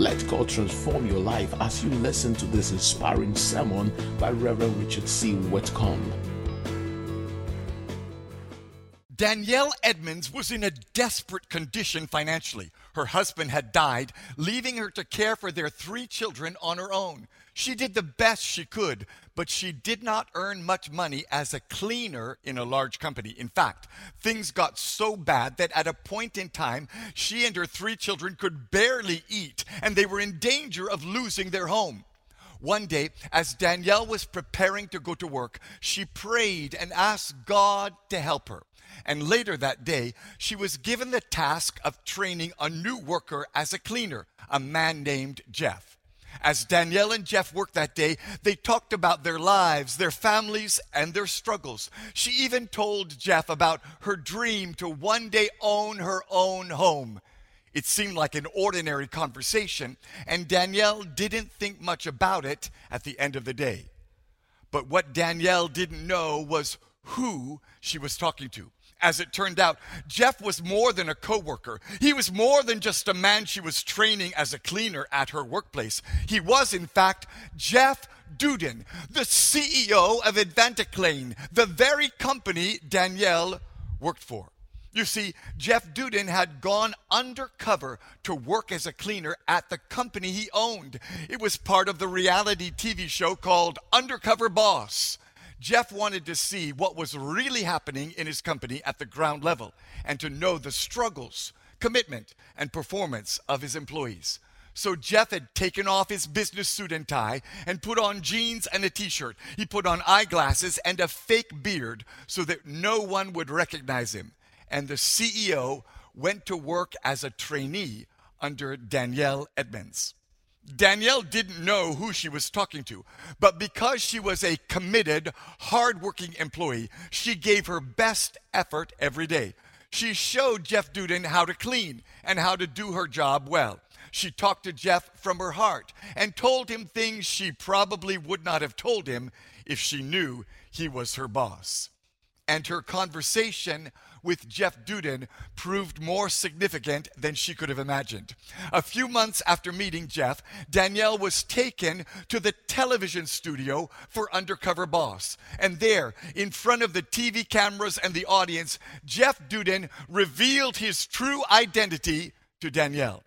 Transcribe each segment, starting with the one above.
Let God transform your life as you listen to this inspiring sermon by Reverend Richard C. Whitcomb. Danielle Edmonds was in a desperate condition financially. Her husband had died, leaving her to care for their three children on her own. She did the best she could, but she did not earn much money as a cleaner in a large company. In fact, things got so bad that at a point in time, she and her three children could barely eat, and they were in danger of losing their home. One day, as Danielle was preparing to go to work, she prayed and asked God to help her. And later that day, she was given the task of training a new worker as a cleaner, a man named Jeff. As Danielle and Jeff worked that day, they talked about their lives, their families, and their struggles. She even told Jeff about her dream to one day own her own home. It seemed like an ordinary conversation, and Danielle didn't think much about it at the end of the day. But what Danielle didn't know was who she was talking to. As it turned out, Jeff was more than a coworker. He was more than just a man she was training as a cleaner at her workplace. He was, in fact, Jeff Dudan, the CEO of AdvantaClean, the very company Danielle worked for. You see, Jeff Dudan had gone undercover to work as a cleaner at the company he owned. It was part of the reality TV show called Undercover Boss. Jeff wanted to see what was really happening in his company at the ground level and to know the struggles, commitment, and performance of his employees. So Jeff had taken off his business suit and tie and put on jeans and a t shirt. He put on eyeglasses and a fake beard so that no one would recognize him. And the CEO went to work as a trainee under Danielle Edmonds. Danielle didn't know who she was talking to, but because she was a committed, hardworking employee, she gave her best effort every day. She showed Jeff Dudan how to clean and how to do her job well. She talked to Jeff from her heart and told him things she probably would not have told him if she knew he was her boss. And her conversation with Jeff Dudan proved more significant than she could have imagined. A few months after meeting Jeff, Danielle was taken to the television studio for Undercover Boss. And there, in front of the TV cameras and the audience, Jeff Dudan revealed his true identity to Danielle.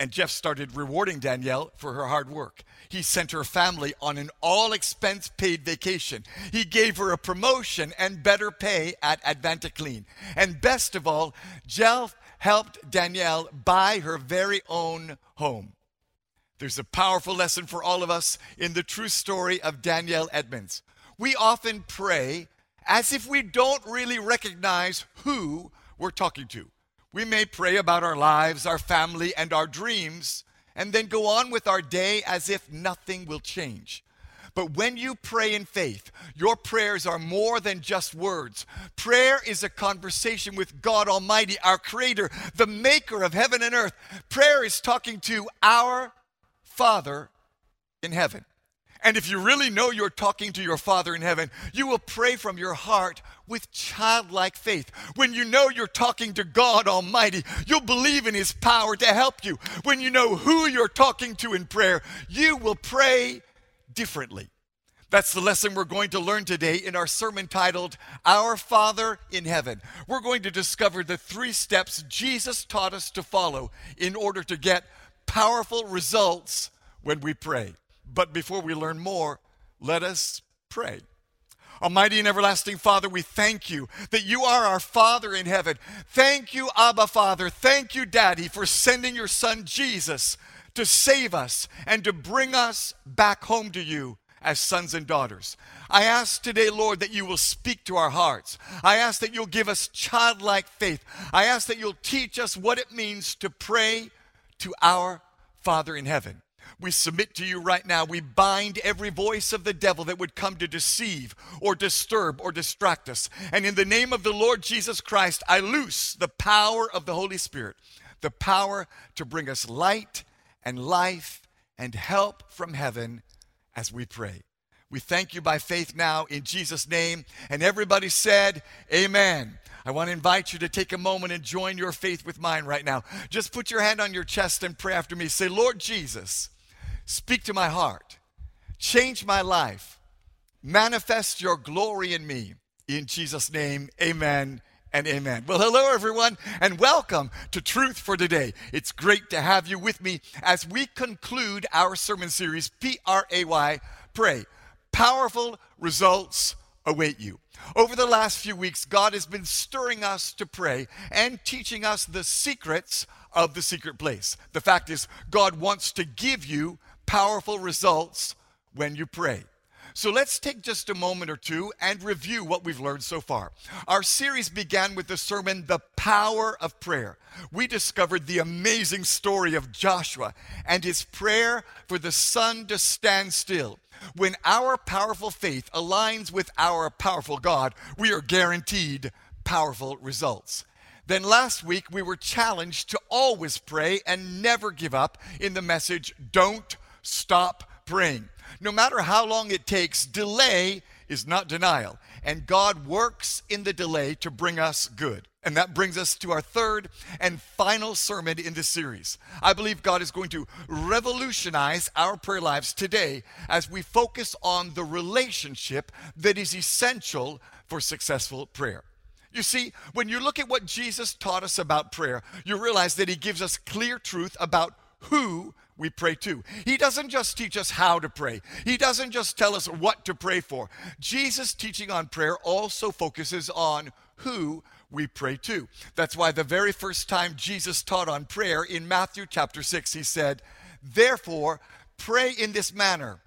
And Jeff started rewarding Danielle for her hard work. He sent her family on an all expense paid vacation. He gave her a promotion and better pay at AdvantaClean. And best of all, Jeff helped Danielle buy her very own home. There's a powerful lesson for all of us in the true story of Danielle Edmonds. We often pray as if we don't really recognize who we're talking to. We may pray about our lives, our family, and our dreams, and then go on with our day as if nothing will change. But when you pray in faith, your prayers are more than just words. Prayer is a conversation with God Almighty, our Creator, the Maker of heaven and earth. Prayer is talking to our Father in heaven. And if you really know you're talking to your Father in heaven, you will pray from your heart with childlike faith. When you know you're talking to God Almighty, you'll believe in His power to help you. When you know who you're talking to in prayer, you will pray differently. That's the lesson we're going to learn today in our sermon titled Our Father in Heaven. We're going to discover the three steps Jesus taught us to follow in order to get powerful results when we pray. But before we learn more, let us pray. Almighty and everlasting Father, we thank you that you are our Father in heaven. Thank you, Abba Father. Thank you, Daddy, for sending your Son Jesus to save us and to bring us back home to you as sons and daughters. I ask today, Lord, that you will speak to our hearts. I ask that you'll give us childlike faith. I ask that you'll teach us what it means to pray to our Father in heaven. We submit to you right now. We bind every voice of the devil that would come to deceive or disturb or distract us. And in the name of the Lord Jesus Christ, I loose the power of the Holy Spirit, the power to bring us light and life and help from heaven as we pray. We thank you by faith now in Jesus' name. And everybody said, Amen. I want to invite you to take a moment and join your faith with mine right now. Just put your hand on your chest and pray after me. Say, Lord Jesus, speak to my heart, change my life, manifest your glory in me. In Jesus' name, amen and amen. Well, hello, everyone, and welcome to Truth for Today. It's great to have you with me as we conclude our sermon series, P R A Y, Pray. Powerful results await you. Over the last few weeks, God has been stirring us to pray and teaching us the secrets of the secret place. The fact is, God wants to give you powerful results when you pray. So let's take just a moment or two and review what we've learned so far. Our series began with the sermon, The Power of Prayer. We discovered the amazing story of Joshua and his prayer for the sun to stand still. When our powerful faith aligns with our powerful God, we are guaranteed powerful results. Then last week, we were challenged to always pray and never give up in the message, Don't Stop Praying. No matter how long it takes, delay is not denial. And God works in the delay to bring us good. And that brings us to our third and final sermon in this series. I believe God is going to revolutionize our prayer lives today as we focus on the relationship that is essential for successful prayer. You see, when you look at what Jesus taught us about prayer, you realize that he gives us clear truth about who we pray to. He doesn't just teach us how to pray, He doesn't just tell us what to pray for. Jesus' teaching on prayer also focuses on who we pray too. That's why the very first time Jesus taught on prayer in Matthew chapter 6, He said, Therefore, pray in this manner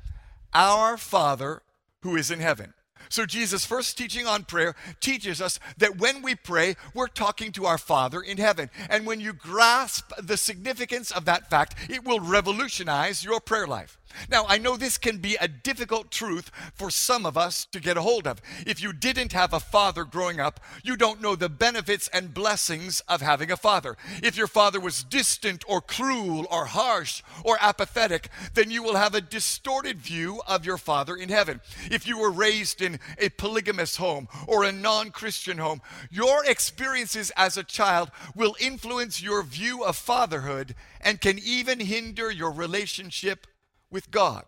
Our Father who is in heaven. So, Jesus' first teaching on prayer teaches us that when we pray, we're talking to our Father in heaven. And when you grasp the significance of that fact, it will revolutionize your prayer life. Now, I know this can be a difficult truth for some of us to get a hold of. If you didn't have a father growing up, you don't know the benefits and blessings of having a father. If your father was distant or cruel or harsh or apathetic, then you will have a distorted view of your father in heaven. If you were raised in a polygamous home or a non Christian home, your experiences as a child will influence your view of fatherhood and can even hinder your relationship with God.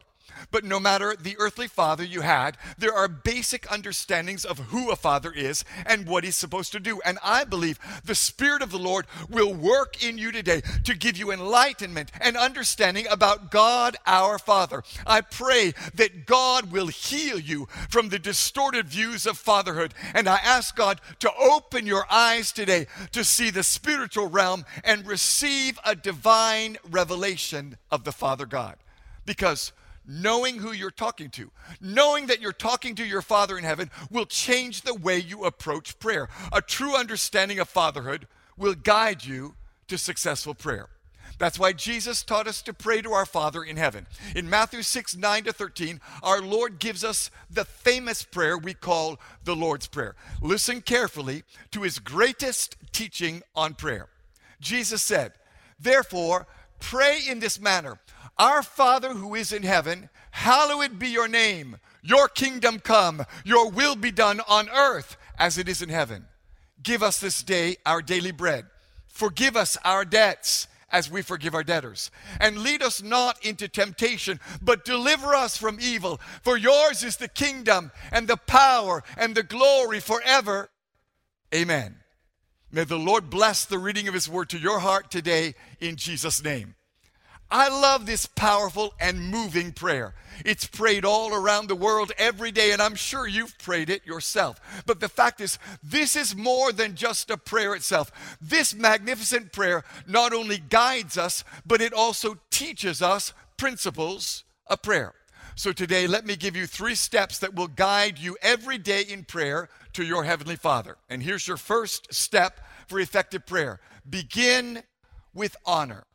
But no matter the earthly father you had, there are basic understandings of who a father is and what he's supposed to do. And I believe the Spirit of the Lord will work in you today to give you enlightenment and understanding about God our Father. I pray that God will heal you from the distorted views of fatherhood. And I ask God to open your eyes today to see the spiritual realm and receive a divine revelation of the Father God. Because knowing who you're talking to, knowing that you're talking to your Father in heaven, will change the way you approach prayer. A true understanding of fatherhood will guide you to successful prayer. That's why Jesus taught us to pray to our Father in heaven. In Matthew 6 9 to 13, our Lord gives us the famous prayer we call the Lord's Prayer. Listen carefully to his greatest teaching on prayer. Jesus said, Therefore, pray in this manner our Father who is in heaven, hallowed be your name. Your kingdom come, your will be done on earth as it is in heaven. Give us this day our daily bread. Forgive us our debts as we forgive our debtors. And lead us not into temptation, but deliver us from evil. For yours is the kingdom and the power and the glory forever. Amen. May the Lord bless the reading of his word to your heart today in Jesus' name. I love this powerful and moving prayer. It's prayed all around the world every day, and I'm sure you've prayed it yourself. But the fact is, this is more than just a prayer itself. This magnificent prayer not only guides us, but it also teaches us principles of prayer. So today, let me give you three steps that will guide you every day in prayer to your Heavenly Father. And here's your first step for effective prayer begin with honor.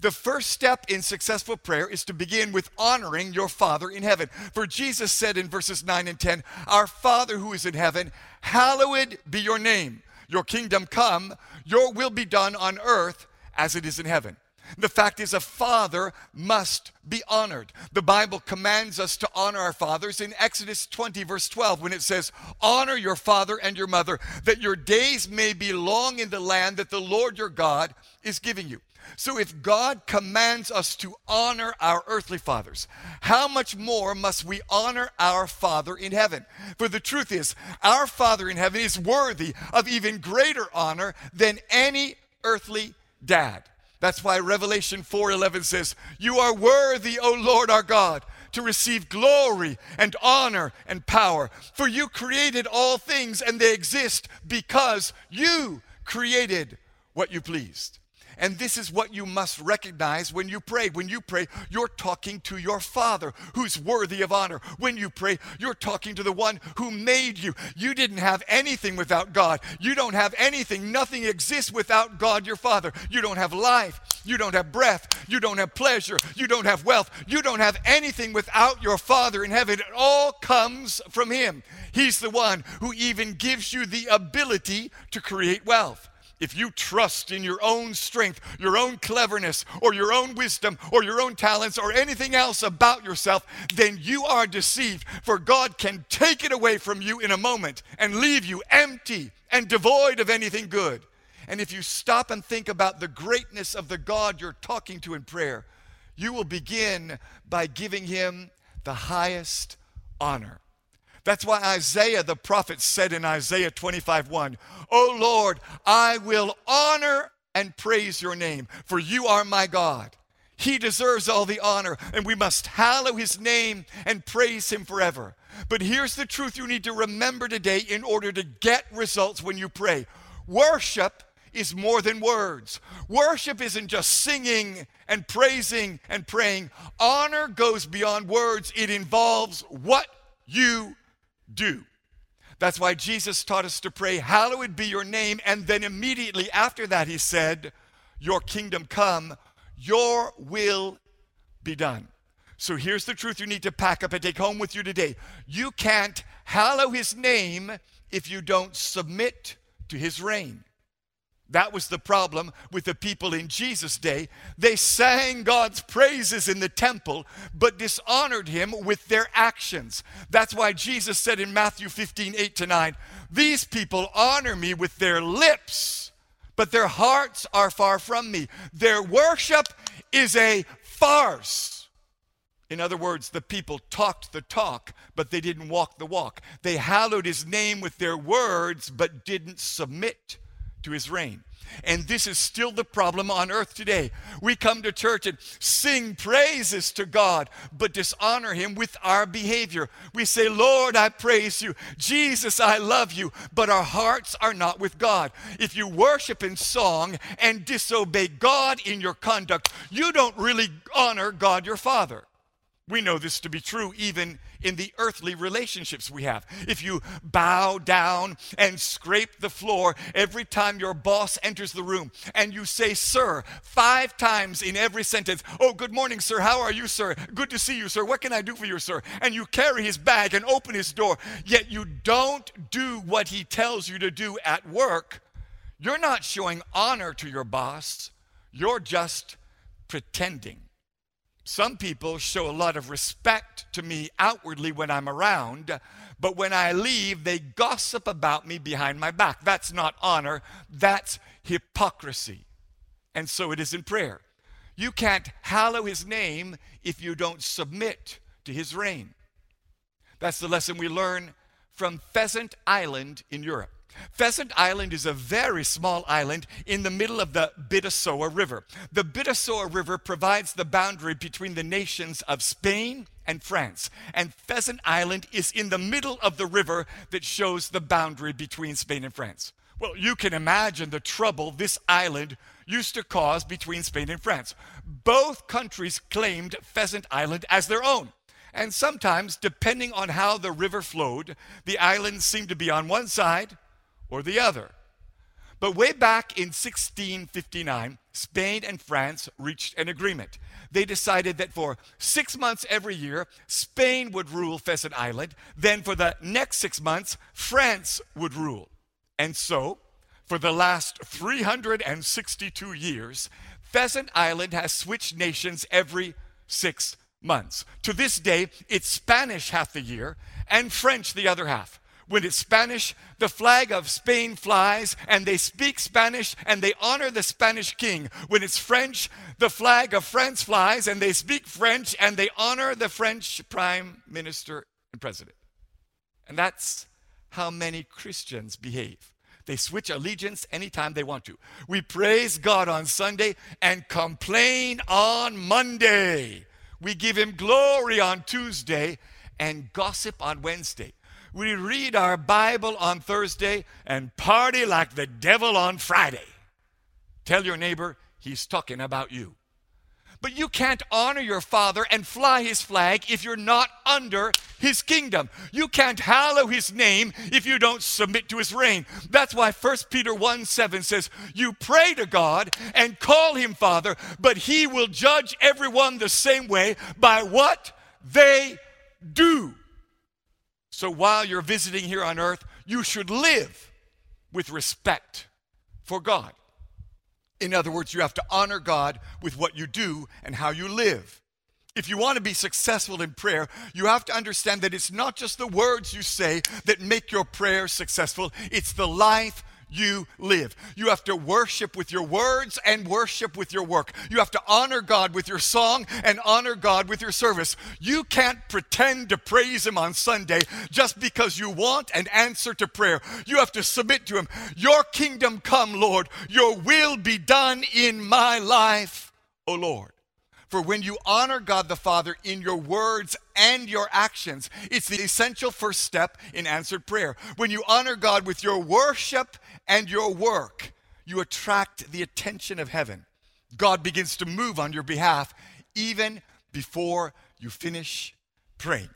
The first step in successful prayer is to begin with honoring your Father in heaven. For Jesus said in verses 9 and 10, Our Father who is in heaven, hallowed be your name. Your kingdom come, your will be done on earth as it is in heaven. The fact is, a father must be honored. The Bible commands us to honor our fathers in Exodus 20, verse 12, when it says, Honor your father and your mother, that your days may be long in the land that the Lord your God is giving you. So, if God commands us to honor our earthly fathers, how much more must we honor our Father in heaven? For the truth is, our Father in heaven is worthy of even greater honor than any earthly dad. That's why Revelation 4:11 says, "You are worthy, O Lord our God, to receive glory and honor and power, for you created all things and they exist because you created what you pleased." And this is what you must recognize when you pray. When you pray, you're talking to your Father who's worthy of honor. When you pray, you're talking to the one who made you. You didn't have anything without God. You don't have anything. Nothing exists without God your Father. You don't have life. You don't have breath. You don't have pleasure. You don't have wealth. You don't have anything without your Father in heaven. It all comes from Him. He's the one who even gives you the ability to create wealth. If you trust in your own strength, your own cleverness, or your own wisdom, or your own talents, or anything else about yourself, then you are deceived. For God can take it away from you in a moment and leave you empty and devoid of anything good. And if you stop and think about the greatness of the God you're talking to in prayer, you will begin by giving him the highest honor. That's why Isaiah the prophet said in Isaiah 25 1, O Lord, I will honor and praise your name, for you are my God. He deserves all the honor, and we must hallow his name and praise him forever. But here's the truth you need to remember today in order to get results when you pray worship is more than words. Worship isn't just singing and praising and praying. Honor goes beyond words, it involves what you do. That's why Jesus taught us to pray, Hallowed be your name. And then immediately after that, he said, Your kingdom come, your will be done. So here's the truth you need to pack up and take home with you today. You can't hallow his name if you don't submit to his reign. That was the problem with the people in Jesus' day. They sang God's praises in the temple, but dishonored him with their actions. That's why Jesus said in Matthew 15, 8 to 9, These people honor me with their lips, but their hearts are far from me. Their worship is a farce. In other words, the people talked the talk, but they didn't walk the walk. They hallowed his name with their words, but didn't submit to his reign. And this is still the problem on earth today. We come to church and sing praises to God, but dishonor Him with our behavior. We say, Lord, I praise you. Jesus, I love you. But our hearts are not with God. If you worship in song and disobey God in your conduct, you don't really honor God your Father. We know this to be true even in the earthly relationships we have. If you bow down and scrape the floor every time your boss enters the room and you say, Sir, five times in every sentence, Oh, good morning, sir. How are you, sir? Good to see you, sir. What can I do for you, sir? And you carry his bag and open his door, yet you don't do what he tells you to do at work, you're not showing honor to your boss. You're just pretending. Some people show a lot of respect to me outwardly when I'm around, but when I leave, they gossip about me behind my back. That's not honor, that's hypocrisy. And so it is in prayer. You can't hallow his name if you don't submit to his reign. That's the lesson we learn from Pheasant Island in Europe. Pheasant Island is a very small island in the middle of the Bidasoa River. The Bidasoa River provides the boundary between the nations of Spain and France. And Pheasant Island is in the middle of the river that shows the boundary between Spain and France. Well, you can imagine the trouble this island used to cause between Spain and France. Both countries claimed Pheasant Island as their own. And sometimes, depending on how the river flowed, the island seemed to be on one side or the other. But way back in 1659, Spain and France reached an agreement. They decided that for six months every year, Spain would rule Pheasant Island. Then for the next six months, France would rule. And so, for the last 362 years, Pheasant Island has switched nations every six months. To this day, it's Spanish half the year and French the other half. When it's Spanish, the flag of Spain flies and they speak Spanish and they honor the Spanish king. When it's French, the flag of France flies and they speak French and they honor the French prime minister and president. And that's how many Christians behave. They switch allegiance anytime they want to. We praise God on Sunday and complain on Monday. We give Him glory on Tuesday and gossip on Wednesday. We read our Bible on Thursday and party like the devil on Friday. Tell your neighbor, He's talking about you. But you can't honor your father and fly his flag if you're not under his kingdom. You can't hallow his name if you don't submit to his reign. That's why 1 Peter 1 7 says, You pray to God and call him Father, but he will judge everyone the same way by what they do. So while you're visiting here on earth, you should live with respect for God. In other words, you have to honor God with what you do and how you live. If you want to be successful in prayer, you have to understand that it's not just the words you say that make your prayer successful, it's the life you live. You have to worship with your words and worship with your work. You have to honor God with your song and honor God with your service. You can't pretend to praise Him on Sunday just because you want an answer to prayer. You have to submit to Him. Your kingdom come, Lord. Your will be done in my life, O Lord. For when you honor God the Father in your words and your actions, it's the essential first step in answered prayer. When you honor God with your worship and your work, you attract the attention of heaven. God begins to move on your behalf even before you finish praying.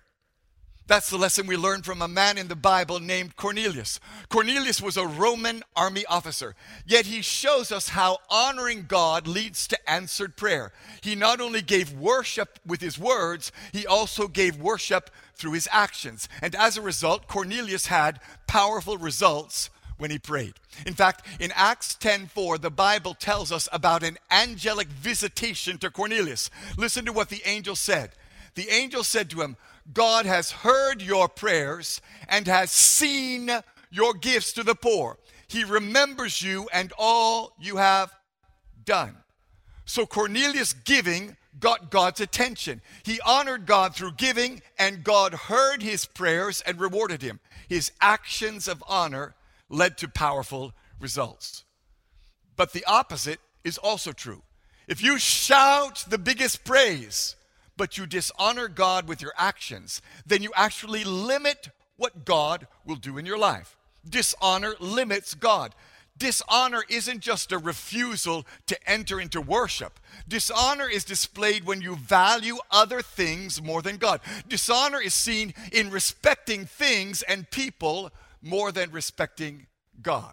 That's the lesson we learned from a man in the Bible named Cornelius. Cornelius was a Roman army officer, yet he shows us how honoring God leads to answered prayer. He not only gave worship with his words, he also gave worship through his actions. And as a result, Cornelius had powerful results when he prayed. In fact, in Acts 10:4, the Bible tells us about an angelic visitation to Cornelius. Listen to what the angel said. The angel said to him, God has heard your prayers and has seen your gifts to the poor. He remembers you and all you have done. So Cornelius' giving got God's attention. He honored God through giving, and God heard his prayers and rewarded him. His actions of honor led to powerful results. But the opposite is also true. If you shout the biggest praise, but you dishonor God with your actions, then you actually limit what God will do in your life. Dishonor limits God. Dishonor isn't just a refusal to enter into worship. Dishonor is displayed when you value other things more than God. Dishonor is seen in respecting things and people more than respecting God.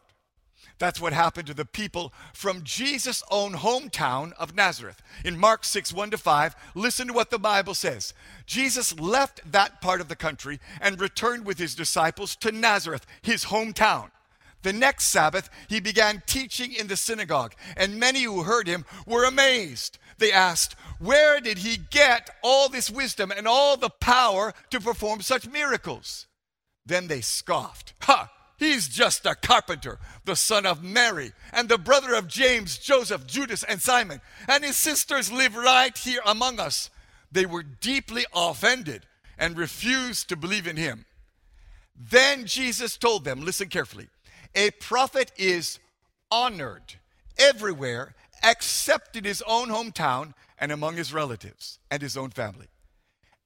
That's what happened to the people from Jesus' own hometown of Nazareth. In Mark 6 1 to 5, listen to what the Bible says. Jesus left that part of the country and returned with his disciples to Nazareth, his hometown. The next Sabbath, he began teaching in the synagogue, and many who heard him were amazed. They asked, Where did he get all this wisdom and all the power to perform such miracles? Then they scoffed. Ha! He's just a carpenter, the son of Mary, and the brother of James, Joseph, Judas, and Simon. And his sisters live right here among us. They were deeply offended and refused to believe in him. Then Jesus told them, listen carefully, a prophet is honored everywhere except in his own hometown and among his relatives and his own family.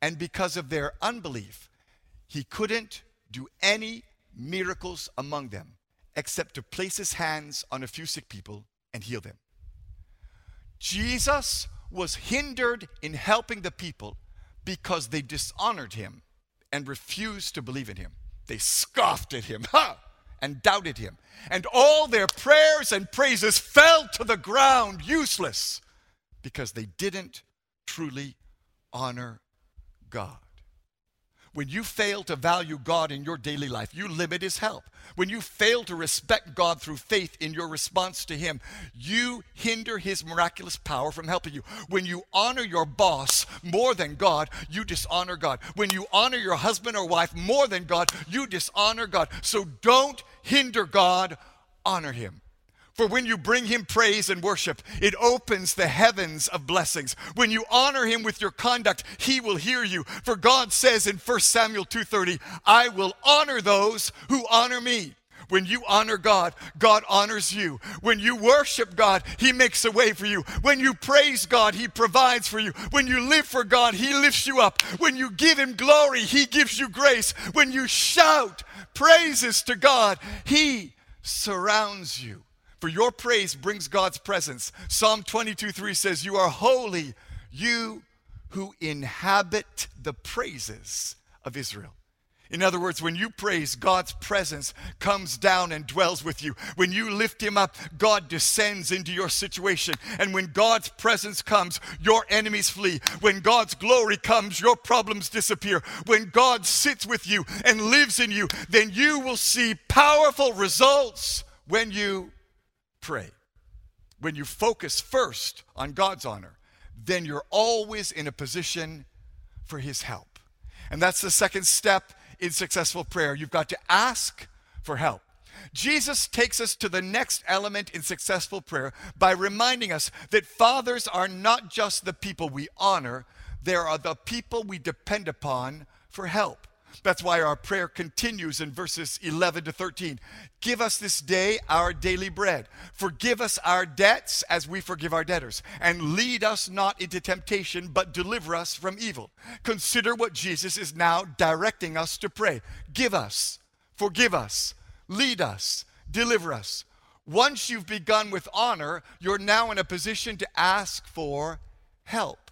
And because of their unbelief, he couldn't do any miracles among them except to place his hands on a few sick people and heal them. Jesus was hindered in helping the people because they dishonored him and refused to believe in him. They scoffed at him ha, and doubted him. And all their prayers and praises fell to the ground useless because they didn't truly honor God. When you fail to value God in your daily life, you limit His help. When you fail to respect God through faith in your response to Him, you hinder His miraculous power from helping you. When you honor your boss more than God, you dishonor God. When you honor your husband or wife more than God, you dishonor God. So don't hinder God, honor Him. For when you bring him praise and worship, it opens the heavens of blessings. When you honor him with your conduct, he will hear you. For God says in 1 Samuel 2:30, "I will honor those who honor me." When you honor God, God honors you. When you worship God, He makes a way for you. When you praise God, He provides for you. When you live for God, He lifts you up. When you give Him glory, He gives you grace. When you shout praises to God, He surrounds you. For your praise brings God's presence. Psalm 22 3 says, You are holy, you who inhabit the praises of Israel. In other words, when you praise, God's presence comes down and dwells with you. When you lift Him up, God descends into your situation. And when God's presence comes, your enemies flee. When God's glory comes, your problems disappear. When God sits with you and lives in you, then you will see powerful results when you pray. When you focus first on God's honor, then you're always in a position for His help. And that's the second step in successful prayer. You've got to ask for help. Jesus takes us to the next element in successful prayer by reminding us that fathers are not just the people we honor, they are the people we depend upon for help. That's why our prayer continues in verses 11 to 13. Give us this day our daily bread. Forgive us our debts as we forgive our debtors. And lead us not into temptation, but deliver us from evil. Consider what Jesus is now directing us to pray. Give us, forgive us, lead us, deliver us. Once you've begun with honor, you're now in a position to ask for help.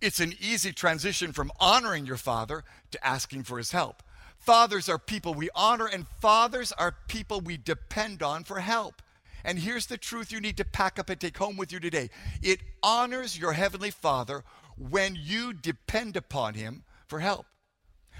It's an easy transition from honoring your father to asking for his help. Fathers are people we honor, and fathers are people we depend on for help. And here's the truth you need to pack up and take home with you today it honors your heavenly Father when you depend upon him for help.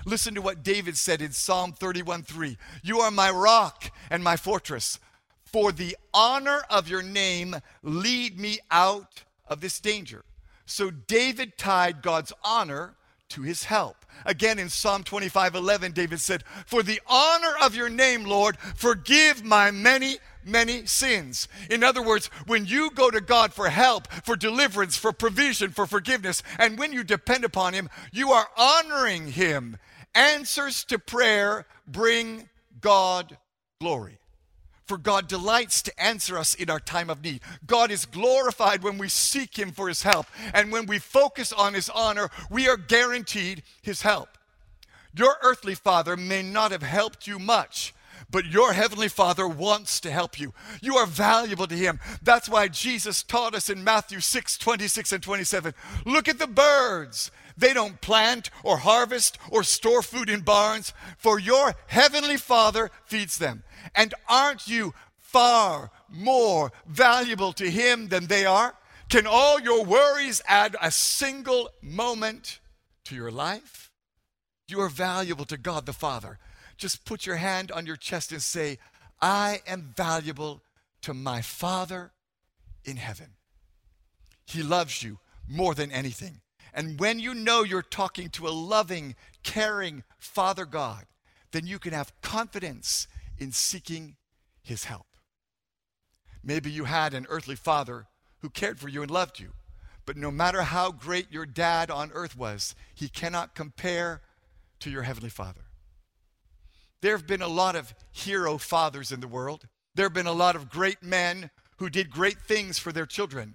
Listen to what David said in Psalm 31 3. You are my rock and my fortress. For the honor of your name, lead me out of this danger. So David tied God's honor to his help. Again in Psalm 25 11, David said, For the honor of your name, Lord, forgive my many, many sins. In other words, when you go to God for help, for deliverance, for provision, for forgiveness, and when you depend upon Him, you are honoring Him. Answers to prayer bring God glory for God delights to answer us in our time of need. God is glorified when we seek Him for His help. And when we focus on His honor, we are guaranteed His help. Your earthly father may not have helped you much, but your heavenly father wants to help you. You are valuable to him. That's why Jesus taught us in Matthew 6 26 and 27 look at the birds. They don't plant or harvest or store food in barns, for your heavenly Father feeds them. And aren't you far more valuable to Him than they are? Can all your worries add a single moment to your life? You are valuable to God the Father. Just put your hand on your chest and say, I am valuable to my Father in heaven. He loves you more than anything. And when you know you're talking to a loving, caring Father God, then you can have confidence in seeking His help. Maybe you had an earthly father who cared for you and loved you, but no matter how great your dad on earth was, he cannot compare to your heavenly Father. There have been a lot of hero fathers in the world. There have been a lot of great men who did great things for their children,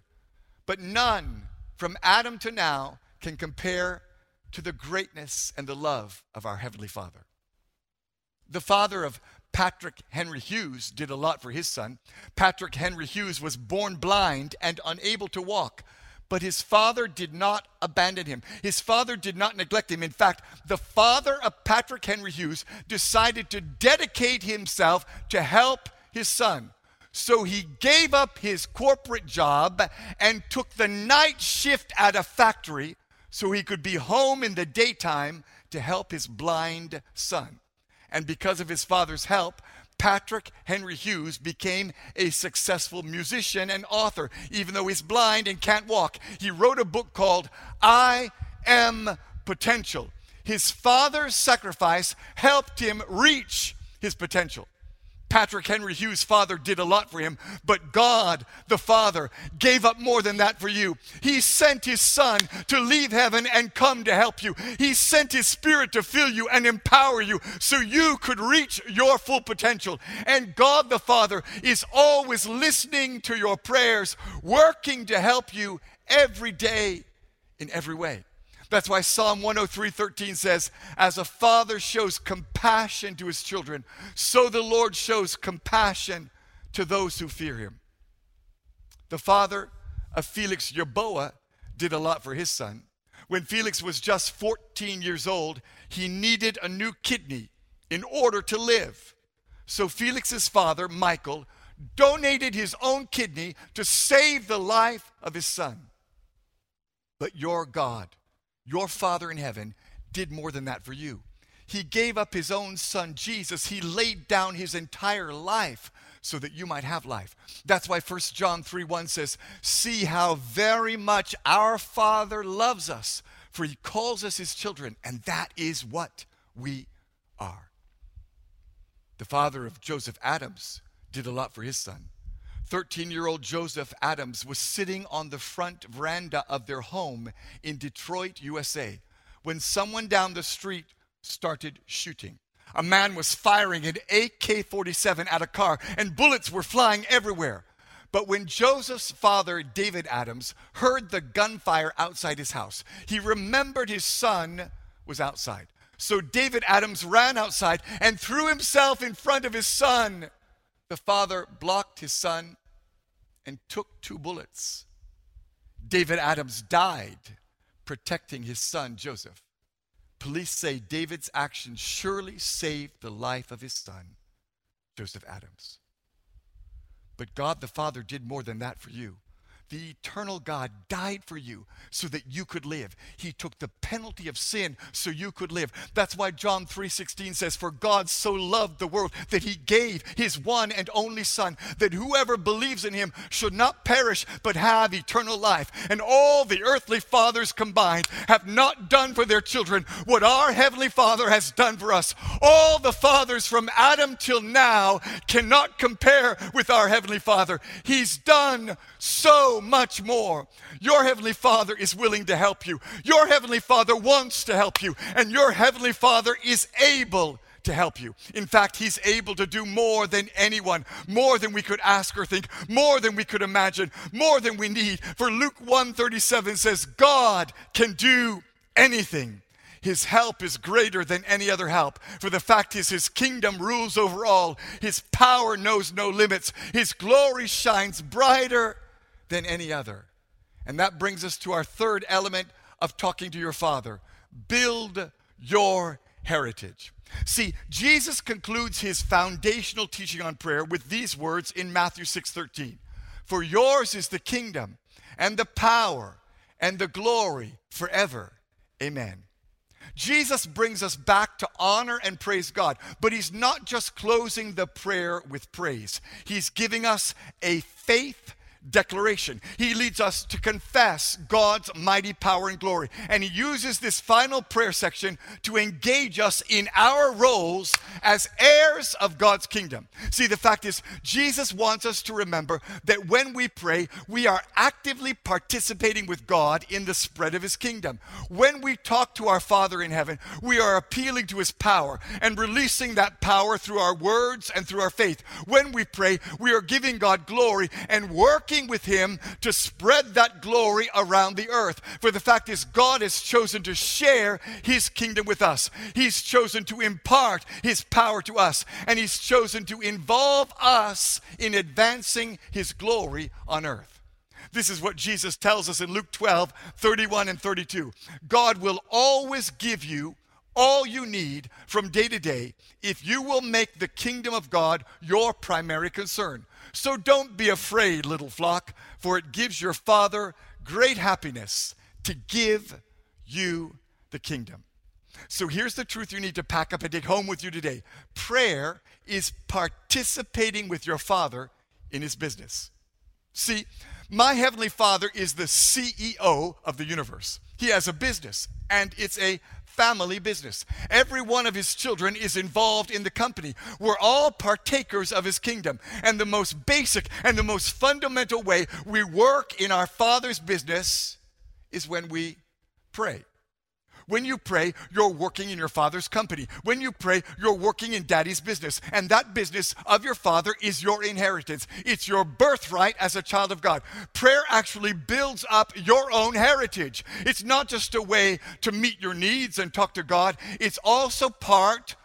but none from Adam to now can compare to the greatness and the love of our Heavenly Father. The father of Patrick Henry Hughes did a lot for his son. Patrick Henry Hughes was born blind and unable to walk, but his father did not abandon him. His father did not neglect him. In fact, the father of Patrick Henry Hughes decided to dedicate himself to help his son. So he gave up his corporate job and took the night shift at a factory so he could be home in the daytime to help his blind son. And because of his father's help, Patrick Henry Hughes became a successful musician and author, even though he's blind and can't walk. He wrote a book called I Am Potential. His father's sacrifice helped him reach his potential. Patrick Henry Hughes' father did a lot for him, but God, the Father, gave up more than that for you. He sent His Son to leave heaven and come to help you. He sent His Spirit to fill you and empower you so you could reach your full potential. And God, the Father, is always listening to your prayers, working to help you every day in every way. That's why Psalm 103:13 says, "As a father shows compassion to his children, so the Lord shows compassion to those who fear him." The father of Felix Yerboa did a lot for his son. When Felix was just 14 years old, he needed a new kidney in order to live. So Felix's father, Michael, donated his own kidney to save the life of his son. But your God your Father in heaven did more than that for you. He gave up his own son, Jesus. He laid down his entire life so that you might have life. That's why 1 John 3 1 says, See how very much our Father loves us, for he calls us his children, and that is what we are. The father of Joseph Adams did a lot for his son. 13 year old Joseph Adams was sitting on the front veranda of their home in Detroit, USA, when someone down the street started shooting. A man was firing an AK 47 at a car, and bullets were flying everywhere. But when Joseph's father, David Adams, heard the gunfire outside his house, he remembered his son was outside. So David Adams ran outside and threw himself in front of his son the father blocked his son and took two bullets. David Adams died protecting his son Joseph. Police say David's actions surely saved the life of his son, Joseph Adams. But God the Father did more than that for you the eternal God died for you so that you could live. He took the penalty of sin so you could live. That's why John 3:16 says for God so loved the world that he gave his one and only son that whoever believes in him should not perish but have eternal life. And all the earthly fathers combined have not done for their children what our heavenly Father has done for us. All the fathers from Adam till now cannot compare with our heavenly Father. He's done so much more. Your Heavenly Father is willing to help you. Your Heavenly Father wants to help you. And your Heavenly Father is able to help you. In fact, He's able to do more than anyone, more than we could ask or think, more than we could imagine, more than we need. For Luke 137 says, God can do anything. His help is greater than any other help. For the fact is, His kingdom rules over all. His power knows no limits. His glory shines brighter than any other. And that brings us to our third element of talking to your Father build your heritage. See, Jesus concludes his foundational teaching on prayer with these words in Matthew 6:13. For yours is the kingdom and the power and the glory forever. Amen. Jesus brings us back to honor and praise God, but he's not just closing the prayer with praise. He's giving us a faith declaration. He leads us to confess God's mighty power and glory. And he uses this final prayer section to engage us in our roles as heirs of God's kingdom. See, the fact is, Jesus wants us to remember that when we pray, we are actively participating with God in the spread of his kingdom. When we talk to our Father in heaven, we are appealing to his power and releasing that power through our words and through our faith. When we pray, we are giving God glory and working working with him to spread that glory around the earth. For the fact is, God has chosen to share his kingdom with us. He's chosen to impart his power to us, and he's chosen to involve us in advancing his glory on earth. This is what Jesus tells us in Luke 12, 31 and 32. God will always give you all you need from day to day if you will make the kingdom of God your primary concern. So don't be afraid, little flock, for it gives your Father great happiness to give you the kingdom. So here's the truth you need to pack up and take home with you today prayer is participating with your Father in His business. See, my Heavenly Father is the CEO of the universe. He has a business, and it's a family business. Every one of his children is involved in the company. We're all partakers of his kingdom. And the most basic and the most fundamental way we work in our Father's business is when we pray. When you pray, you're working in your father's company. When you pray, you're working in daddy's business. And that business of your father is your inheritance. It's your birthright as a child of God. Prayer actually builds up your own heritage. It's not just a way to meet your needs and talk to God, it's also part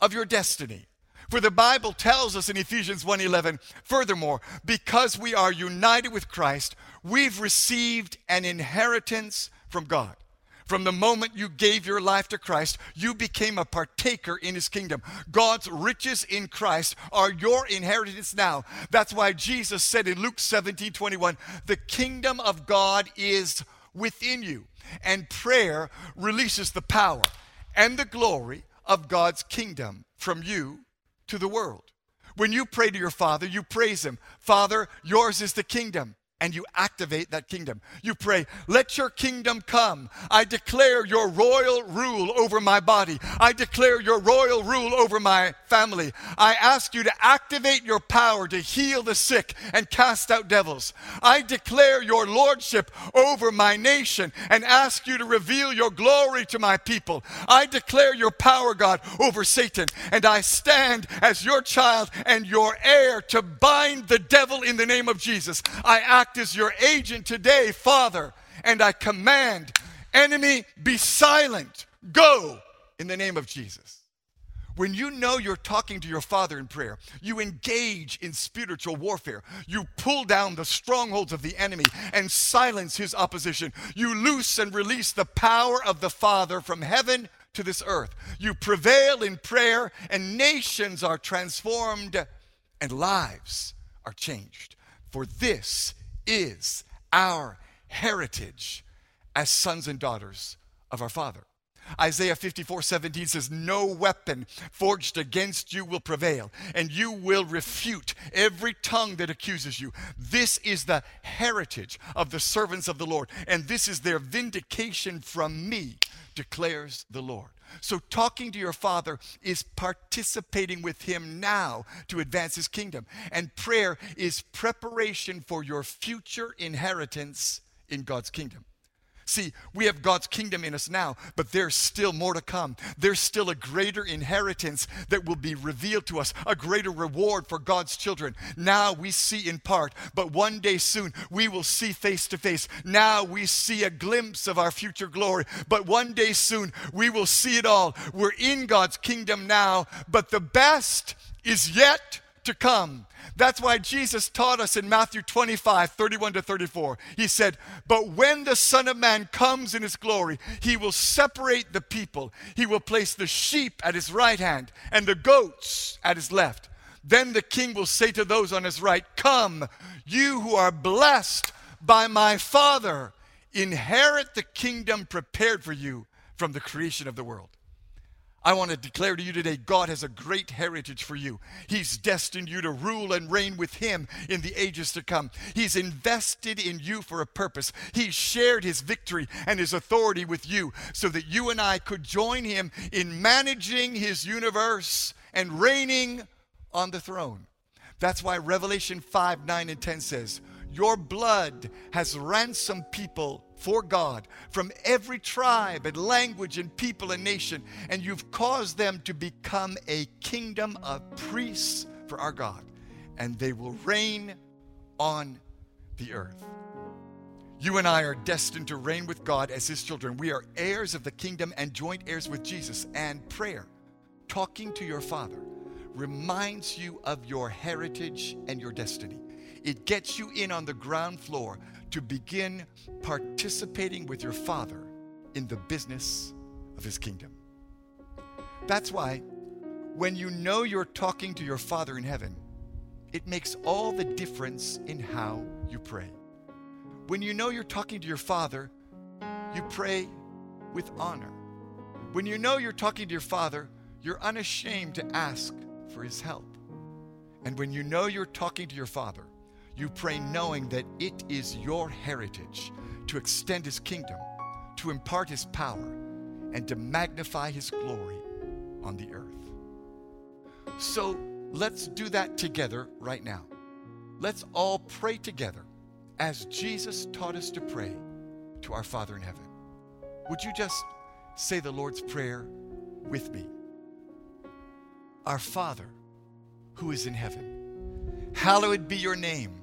of your destiny. For the Bible tells us in Ephesians 1:11, furthermore, because we are united with Christ, we've received an inheritance from God. From the moment you gave your life to Christ, you became a partaker in his kingdom. God's riches in Christ are your inheritance now. That's why Jesus said in Luke 17 21, the kingdom of God is within you. And prayer releases the power and the glory of God's kingdom from you to the world. When you pray to your Father, you praise Him. Father, yours is the kingdom and you activate that kingdom. You pray, Let your kingdom come. I declare your royal rule over my body. I declare your royal rule over my family. I ask you to activate your power to heal the sick and cast out devils. I declare your lordship over my nation and ask you to reveal your glory to my people. I declare your power, God, over Satan, and I stand as your child and your heir to bind the devil in the name of Jesus. I act act as your agent today, Father, and I command, enemy, be silent. Go in the name of Jesus. When you know you're talking to your Father in prayer, you engage in spiritual warfare. You pull down the strongholds of the enemy and silence his opposition. You loose and release the power of the Father from heaven to this earth. You prevail in prayer, and nations are transformed and lives are changed. For this is our heritage as sons and daughters of our Father. Isaiah 54 17 says, No weapon forged against you will prevail, and you will refute every tongue that accuses you. This is the heritage of the servants of the Lord, and this is their vindication from me, declares the Lord. So, talking to your Father is participating with Him now to advance His kingdom. And prayer is preparation for your future inheritance in God's kingdom. See, we have God's kingdom in us now, but there's still more to come. There's still a greater inheritance that will be revealed to us, a greater reward for God's children. Now we see in part, but one day soon we will see face to face. Now we see a glimpse of our future glory, but one day soon we will see it all. We're in God's kingdom now, but the best is yet to come. That's why Jesus taught us in Matthew 25, 31 to 34. He said, But when the Son of Man comes in his glory, he will separate the people. He will place the sheep at his right hand and the goats at his left. Then the king will say to those on his right, Come, you who are blessed by my Father, inherit the kingdom prepared for you from the creation of the world. I want to declare to you today God has a great heritage for you. He's destined you to rule and reign with Him in the ages to come. He's invested in you for a purpose. He's shared His victory and His authority with you so that you and I could join Him in managing His universe and reigning on the throne. That's why Revelation 5 9 and 10 says, Your blood has ransomed people for God from every tribe and language and people and nation, and you've caused them to become a kingdom of priests for our God, and they will reign on the earth. You and I are destined to reign with God as His children. We are heirs of the kingdom and joint heirs with Jesus. And prayer, talking to your Father, reminds you of your heritage and your destiny. It gets you in on the ground floor to begin participating with your Father in the business of His kingdom. That's why when you know you're talking to your Father in heaven, it makes all the difference in how you pray. When you know you're talking to your Father, you pray with honor. When you know you're talking to your Father, you're unashamed to ask for His help. And when you know you're talking to your Father, you pray knowing that it is your heritage to extend His kingdom, to impart His power, and to magnify His glory on the earth. So let's do that together right now. Let's all pray together as Jesus taught us to pray to our Father in heaven. Would you just say the Lord's Prayer with me? Our Father, who is in heaven, hallowed be your name.